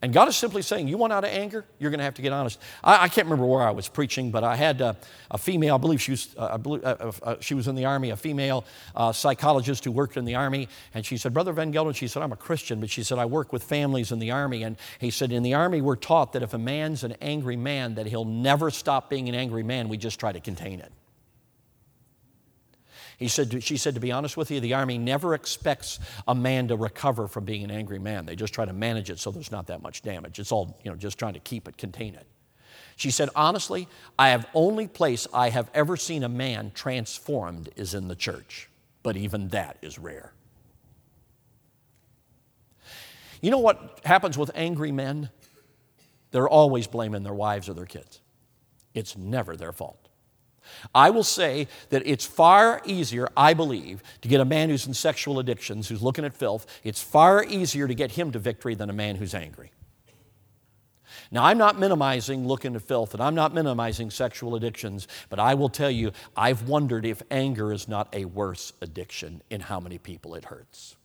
And God is simply saying, You want out of anger? You're going to have to get honest. I, I can't remember where I was preaching, but I had uh, a female, I believe she was, uh, believe, uh, uh, uh she was in the Army, a female uh, psychologist who worked in the Army. And she said, Brother Van Gelderen, she said, I'm a Christian, but she said, I work with families in the Army. And he said, In the Army, we're taught that if a man's an angry man, that he'll never stop being an angry man. We just try to contain it. He said, she said, to be honest with you, the Army never expects a man to recover from being an angry man. They just try to manage it so there's not that much damage. It's all, you know, just trying to keep it, contain it. She said, honestly, I have only place I have ever seen a man transformed is in the church, but even that is rare. You know what happens with angry men? They're always blaming their wives or their kids. It's never their fault. I will say that it's far easier, I believe, to get a man who's in sexual addictions, who's looking at filth, it's far easier to get him to victory than a man who's angry. Now, I'm not minimizing looking at filth and I'm not minimizing sexual addictions, but I will tell you, I've wondered if anger is not a worse addiction in how many people it hurts.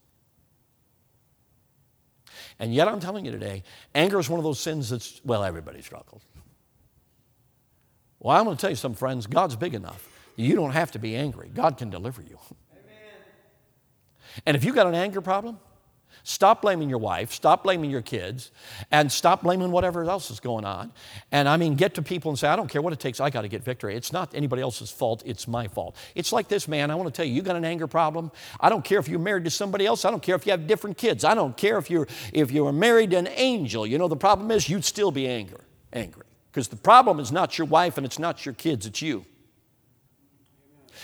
And yet, I'm telling you today, anger is one of those sins that's, well, everybody struggles. Well, I'm going to tell you some friends, God's big enough. You don't have to be angry. God can deliver you. Amen. And if you've got an anger problem, stop blaming your wife, stop blaming your kids, and stop blaming whatever else is going on. And I mean, get to people and say, I don't care what it takes, I got to get victory. It's not anybody else's fault, it's my fault. It's like this, man. I want to tell you, you got an anger problem. I don't care if you're married to somebody else, I don't care if you have different kids, I don't care if you're if you are married to an angel. You know, the problem is you'd still be angry. angry. Because the problem is not your wife and it's not your kids, it's you.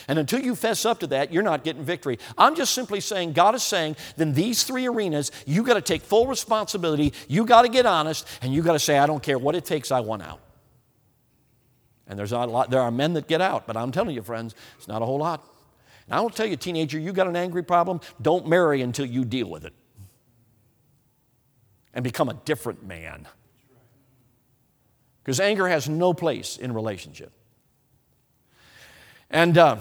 And until you fess up to that, you're not getting victory. I'm just simply saying, God is saying, then these three arenas, you got to take full responsibility, you got to get honest, and you got to say, I don't care what it takes, I want out. And there's not a lot, there are men that get out, but I'm telling you, friends, it's not a whole lot. And I will tell you, teenager, you got an angry problem, don't marry until you deal with it and become a different man. Because anger has no place in relationship. And uh,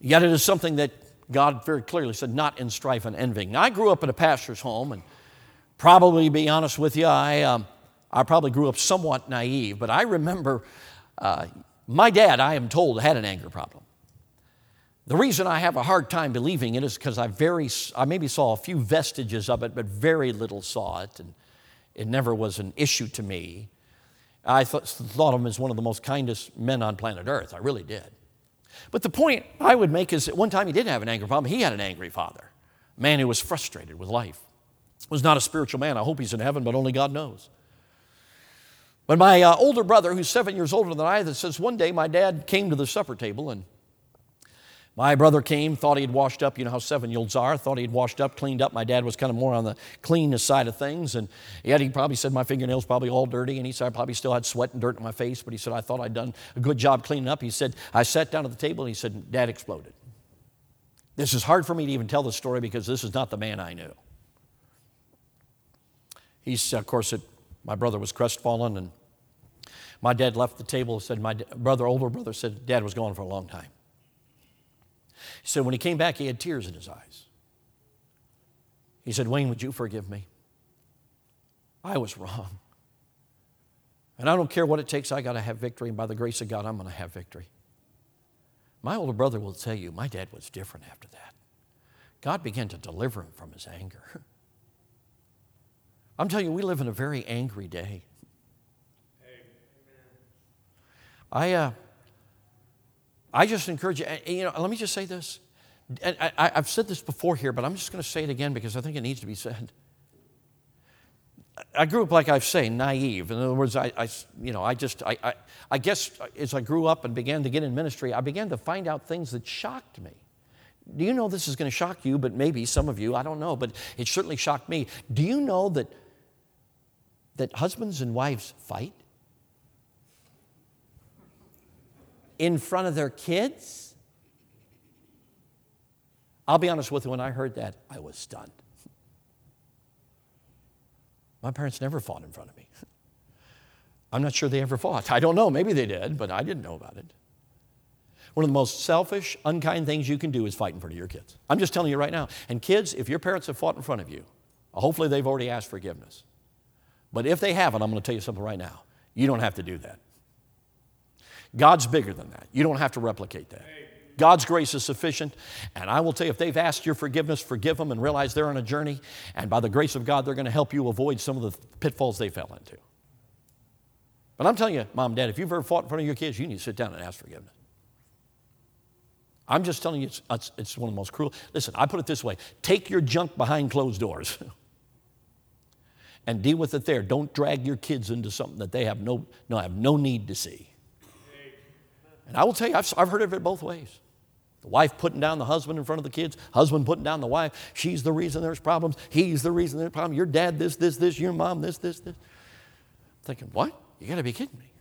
yet it is something that God very clearly said, not in strife and envying. Now, I grew up in a pastor's home, and probably, be honest with you, I, um, I probably grew up somewhat naive, but I remember uh, my dad, I am told, had an anger problem. The reason I have a hard time believing it is because I, very, I maybe saw a few vestiges of it, but very little saw it, and it never was an issue to me. I th- thought of him as one of the most kindest men on planet Earth. I really did. But the point I would make is that one time he didn't have an anger problem. He had an angry father, a man who was frustrated with life. Was not a spiritual man. I hope he's in heaven, but only God knows. But my uh, older brother, who's seven years older than I, that says one day my dad came to the supper table and My brother came, thought he had washed up. You know how seven year olds are. Thought he had washed up, cleaned up. My dad was kind of more on the cleanness side of things. And yet he probably said my fingernails probably all dirty. And he said I probably still had sweat and dirt in my face. But he said I thought I'd done a good job cleaning up. He said I sat down at the table and he said, Dad exploded. This is hard for me to even tell the story because this is not the man I knew. He's, of course, it, my brother was crestfallen. And my dad left the table and said, My brother, older brother, said, Dad was gone for a long time. He said, when he came back, he had tears in his eyes. He said, Wayne, would you forgive me? I was wrong. And I don't care what it takes, I got to have victory. And by the grace of God, I'm going to have victory. My older brother will tell you, my dad was different after that. God began to deliver him from his anger. I'm telling you, we live in a very angry day. I, uh, I just encourage you, you know, let me just say this. And I, have said this before here, but I'm just going to say it again because I think it needs to be said. I grew up, like I say, naive. In other words, I, I you know, I just, I, I, I guess as I grew up and began to get in ministry, I began to find out things that shocked me. Do you know this is going to shock you, but maybe some of you, I don't know, but it certainly shocked me. Do you know that, that husbands and wives fight? In front of their kids? I'll be honest with you, when I heard that, I was stunned. My parents never fought in front of me. I'm not sure they ever fought. I don't know, maybe they did, but I didn't know about it. One of the most selfish, unkind things you can do is fight in front of your kids. I'm just telling you right now. And kids, if your parents have fought in front of you, hopefully they've already asked forgiveness. But if they haven't, I'm going to tell you something right now. You don't have to do that. God's bigger than that. You don't have to replicate that. God's grace is sufficient. And I will tell you, if they've asked your forgiveness, forgive them and realize they're on a journey. And by the grace of God, they're going to help you avoid some of the pitfalls they fell into. But I'm telling you, mom, dad, if you've ever fought in front of your kids, you need to sit down and ask forgiveness. I'm just telling you, it's, it's, it's one of the most cruel. Listen, I put it this way take your junk behind closed doors and deal with it there. Don't drag your kids into something that they have no, no, have no need to see. And I will tell you, I've, I've heard of it both ways. The wife putting down the husband in front of the kids, husband putting down the wife. She's the reason there's problems. He's the reason there's problems. Your dad, this, this, this. Your mom, this, this, this. I'm thinking, what? You got to be kidding me.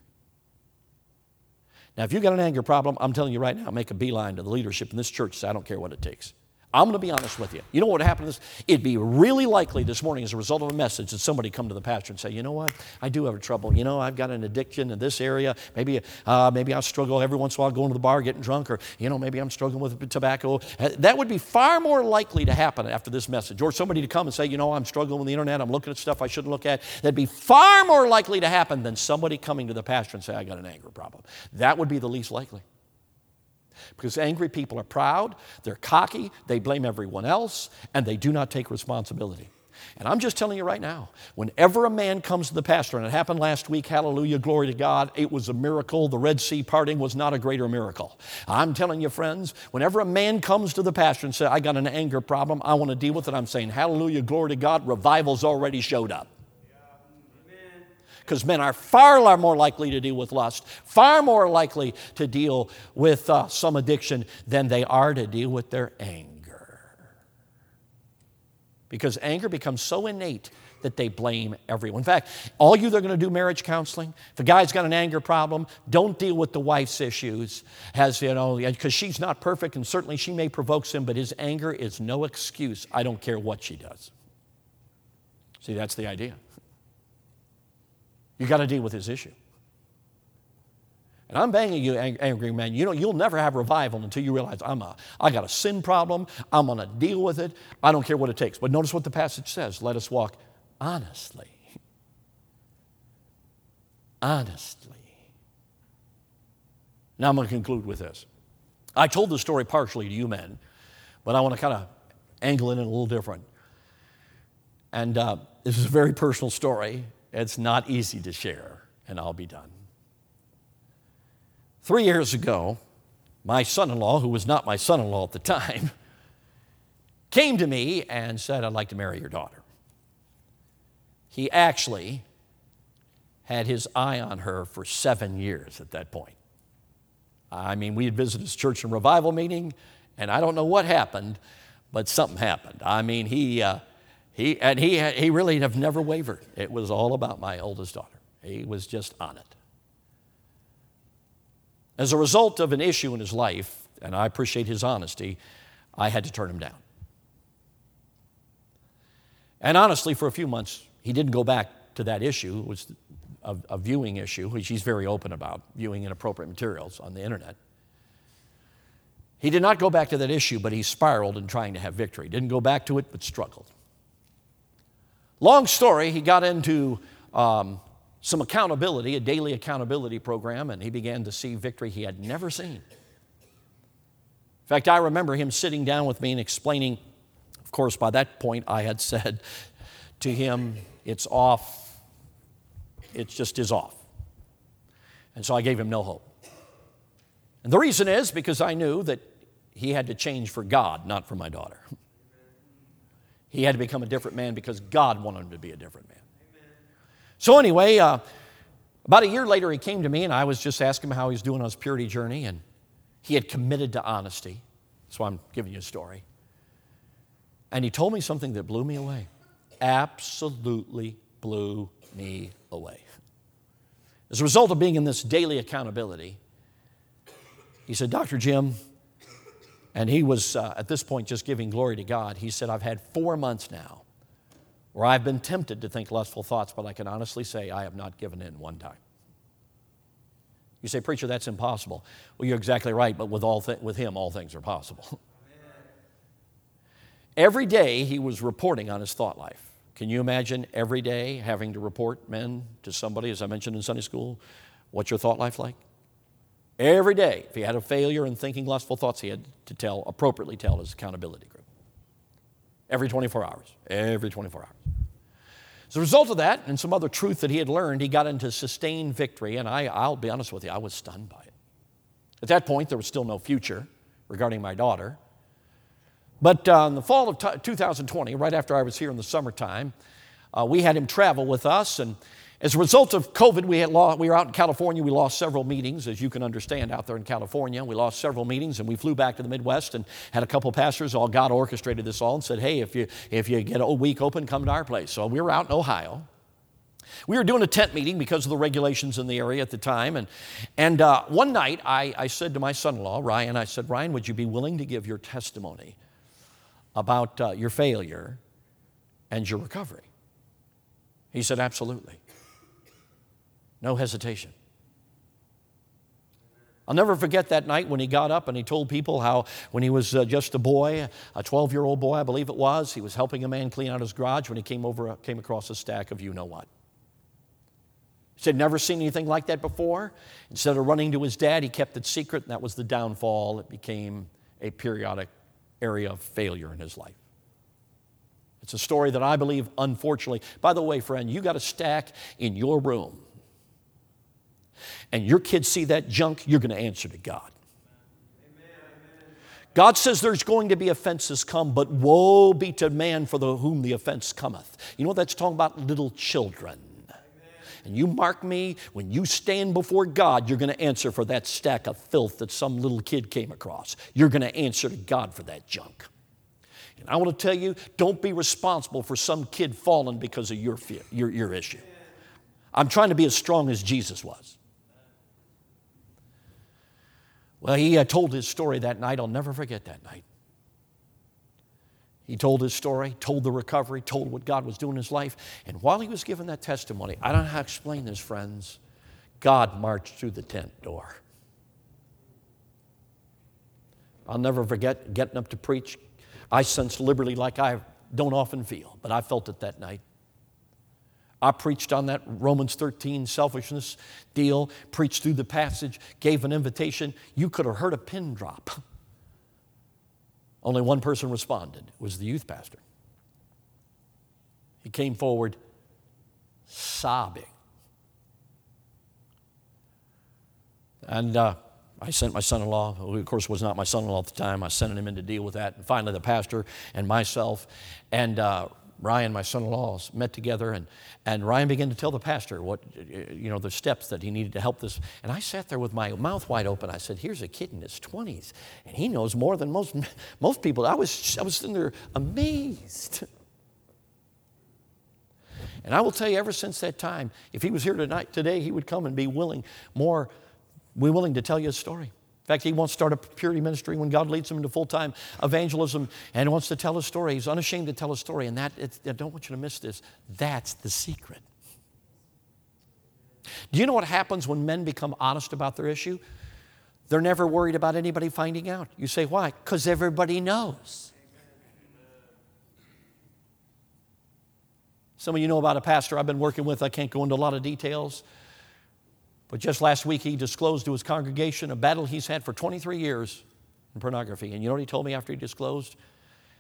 Now, if you've got an anger problem, I'm telling you right now, make a beeline to the leadership in this church. Say, I don't care what it takes. I'm going to be honest with you. You know what would happen this? It'd be really likely this morning as a result of a message that somebody come to the pastor and say, you know what? I do have a trouble. You know, I've got an addiction in this area. Maybe, uh, maybe I struggle every once in a while going to the bar, getting drunk, or, you know, maybe I'm struggling with tobacco. Uh, that would be far more likely to happen after this message. Or somebody to come and say, you know, I'm struggling with the internet. I'm looking at stuff I shouldn't look at. That'd be far more likely to happen than somebody coming to the pastor and say, I got an anger problem. That would be the least likely. Because angry people are proud, they're cocky, they blame everyone else, and they do not take responsibility. And I'm just telling you right now, whenever a man comes to the pastor, and it happened last week, hallelujah, glory to God, it was a miracle. The Red Sea parting was not a greater miracle. I'm telling you, friends, whenever a man comes to the pastor and says, I got an anger problem, I want to deal with it, I'm saying, hallelujah, glory to God, revival's already showed up because men are far more likely to deal with lust, far more likely to deal with uh, some addiction than they are to deal with their anger. Because anger becomes so innate that they blame everyone. In fact, all you that are going to do marriage counseling, if a guy's got an anger problem, don't deal with the wife's issues, as you know, because she's not perfect and certainly she may provoke him, but his anger is no excuse. I don't care what she does. See, that's the idea. You got to deal with his issue. And I'm banging you, angry man. You know, you'll never have revival until you realize I'm a, I got a sin problem. I'm going to deal with it. I don't care what it takes. But notice what the passage says. Let us walk honestly. Honestly. Now I'm going to conclude with this. I told the story partially to you men, but I want to kind of angle it in a little different. And uh, this is a very personal story. It's not easy to share, and I'll be done. Three years ago, my son in law, who was not my son in law at the time, came to me and said, I'd like to marry your daughter. He actually had his eye on her for seven years at that point. I mean, we had visited his church and revival meeting, And I don't know what happened, but something happened. I mean, he, uh, he and he, he really have never wavered. It was all about my oldest daughter. He was just on it. As a result of an issue in his life, and I appreciate his honesty, I had to turn him down. And honestly, for a few months, he didn't go back to that issue. It was a, a viewing issue, which he's very open about, viewing inappropriate materials on the internet. He did not go back to that issue, but he spiraled in trying to have victory. Didn't go back to it, but struggled. Long story, he got into um, some accountability, a daily accountability program, and he began to see victory he had never seen. In fact, I remember him sitting down with me and explaining. Of course, by that point, I had said to him, It's off. It just is off. And so I gave him no hope. And the reason is because I knew that he had to change for God, not for my daughter. He had to become a different man because God wanted him to be a different man. So, anyway, uh, about a year later, he came to me and I was just asking him how he's doing on his purity journey, and he had committed to honesty. So, I'm giving you a story. And he told me something that blew me away. Absolutely blew me away. As a result of being in this daily accountability, he said, Dr. Jim, and he was uh, at this point just giving glory to God. He said, I've had four months now where I've been tempted to think lustful thoughts, but I can honestly say I have not given in one time. You say, Preacher, that's impossible. Well, you're exactly right, but with, all th- with him, all things are possible. every day he was reporting on his thought life. Can you imagine every day having to report men to somebody, as I mentioned in Sunday school? What's your thought life like? Every day, if he had a failure in thinking lustful thoughts, he had to tell, appropriately tell his accountability group. Every 24 hours. Every 24 hours. As a result of that and some other truth that he had learned, he got into sustained victory, and I, I'll be honest with you, I was stunned by it. At that point, there was still no future regarding my daughter. But uh, in the fall of t- 2020, right after I was here in the summertime, uh, we had him travel with us, and as a result of COVID, we, we were out in California. We lost several meetings, as you can understand, out there in California. We lost several meetings, and we flew back to the Midwest and had a couple pastors. All God orchestrated this all and said, "Hey, if you if you get a week open, come to our place." So we were out in Ohio. We were doing a tent meeting because of the regulations in the area at the time. And, and uh, one night I, I said to my son in law, Ryan, I said, Ryan, would you be willing to give your testimony about uh, your failure and your recovery? He said, Absolutely. No hesitation. I'll never forget that night when he got up and he told people how, when he was uh, just a boy, a 12 year old boy, I believe it was, he was helping a man clean out his garage when he came, over, came across a stack of you know what. He said, never seen anything like that before. Instead of running to his dad, he kept it secret, and that was the downfall. It became a periodic area of failure in his life. It's a story that I believe, unfortunately, by the way, friend, you got a stack in your room and your kids see that junk, you're going to answer to God. God says there's going to be offenses come, but woe be to man for the, whom the offense cometh. You know what that's talking about? Little children. And you mark me, when you stand before God, you're going to answer for that stack of filth that some little kid came across. You're going to answer to God for that junk. And I want to tell you, don't be responsible for some kid falling because of your, your, your issue. I'm trying to be as strong as Jesus was. Well, he uh, told his story that night. I'll never forget that night. He told his story, told the recovery, told what God was doing in his life. And while he was giving that testimony, I don't know how to explain this, friends. God marched through the tent door. I'll never forget getting up to preach. I sensed liberty like I don't often feel, but I felt it that night. I preached on that Romans 13 selfishness deal, preached through the passage, gave an invitation. You could have heard a pin drop. Only one person responded. It was the youth pastor. He came forward sobbing. And uh, I sent my son in law, who of course was not my son in law at the time, I sent him in to deal with that. And finally, the pastor and myself. And uh, Ryan, my son-in-law, met together, and, and Ryan began to tell the pastor what, you know, the steps that he needed to help this. And I sat there with my mouth wide open. I said, here's a kid in his 20s, and he knows more than most, most people. I was, I was sitting there amazed. And I will tell you, ever since that time, if he was here tonight, today, he would come and be willing, more, be willing to tell you a story. In fact, he wants to start a purity ministry when God leads him into full time evangelism and wants to tell a story. He's unashamed to tell a story. And that, I don't want you to miss this. That's the secret. Do you know what happens when men become honest about their issue? They're never worried about anybody finding out. You say, why? Because everybody knows. Some of you know about a pastor I've been working with. I can't go into a lot of details. But just last week, he disclosed to his congregation a battle he's had for 23 years in pornography. And you know what he told me after he disclosed?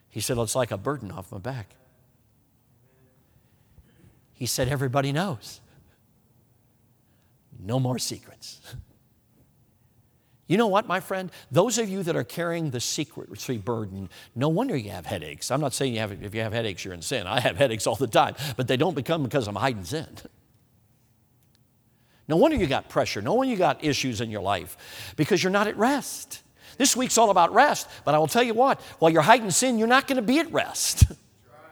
He said, It's like a burden off my back. He said, Everybody knows. No more secrets. You know what, my friend? Those of you that are carrying the secrecy burden, no wonder you have headaches. I'm not saying you have, if you have headaches, you're in sin. I have headaches all the time, but they don't become because I'm hiding sin. No wonder you got pressure. No wonder you got issues in your life because you're not at rest. This week's all about rest, but I will tell you what, while you're hiding sin, you're not going to be at rest.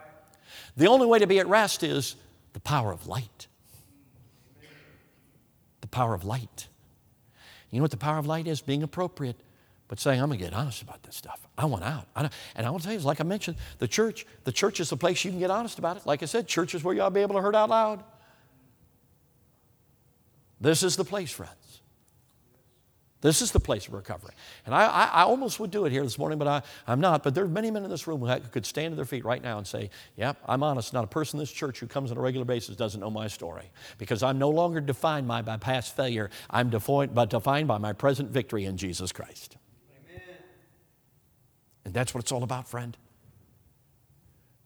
the only way to be at rest is the power of light. The power of light. You know what the power of light is? Being appropriate, but saying, I'm going to get honest about this stuff. I want out. I and I will tell you, like I mentioned, the church, the church is the place you can get honest about it. Like I said, church is where you ought to be able to hurt out loud. This is the place, friends. This is the place of recovery. And I, I, I, almost would do it here this morning, but I, I'm not. But there are many men in this room who could stand to their feet right now and say, Yep, yeah, I'm honest. Not a person in this church who comes on a regular basis doesn't know my story. Because I'm no longer defined by my past failure, I'm defined, but defined by my present victory in Jesus Christ. Amen. And that's what it's all about, friend.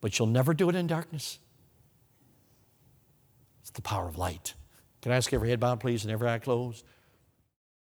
But you'll never do it in darkness. It's the power of light. Can I ask every head bowed, please, and every eye closed?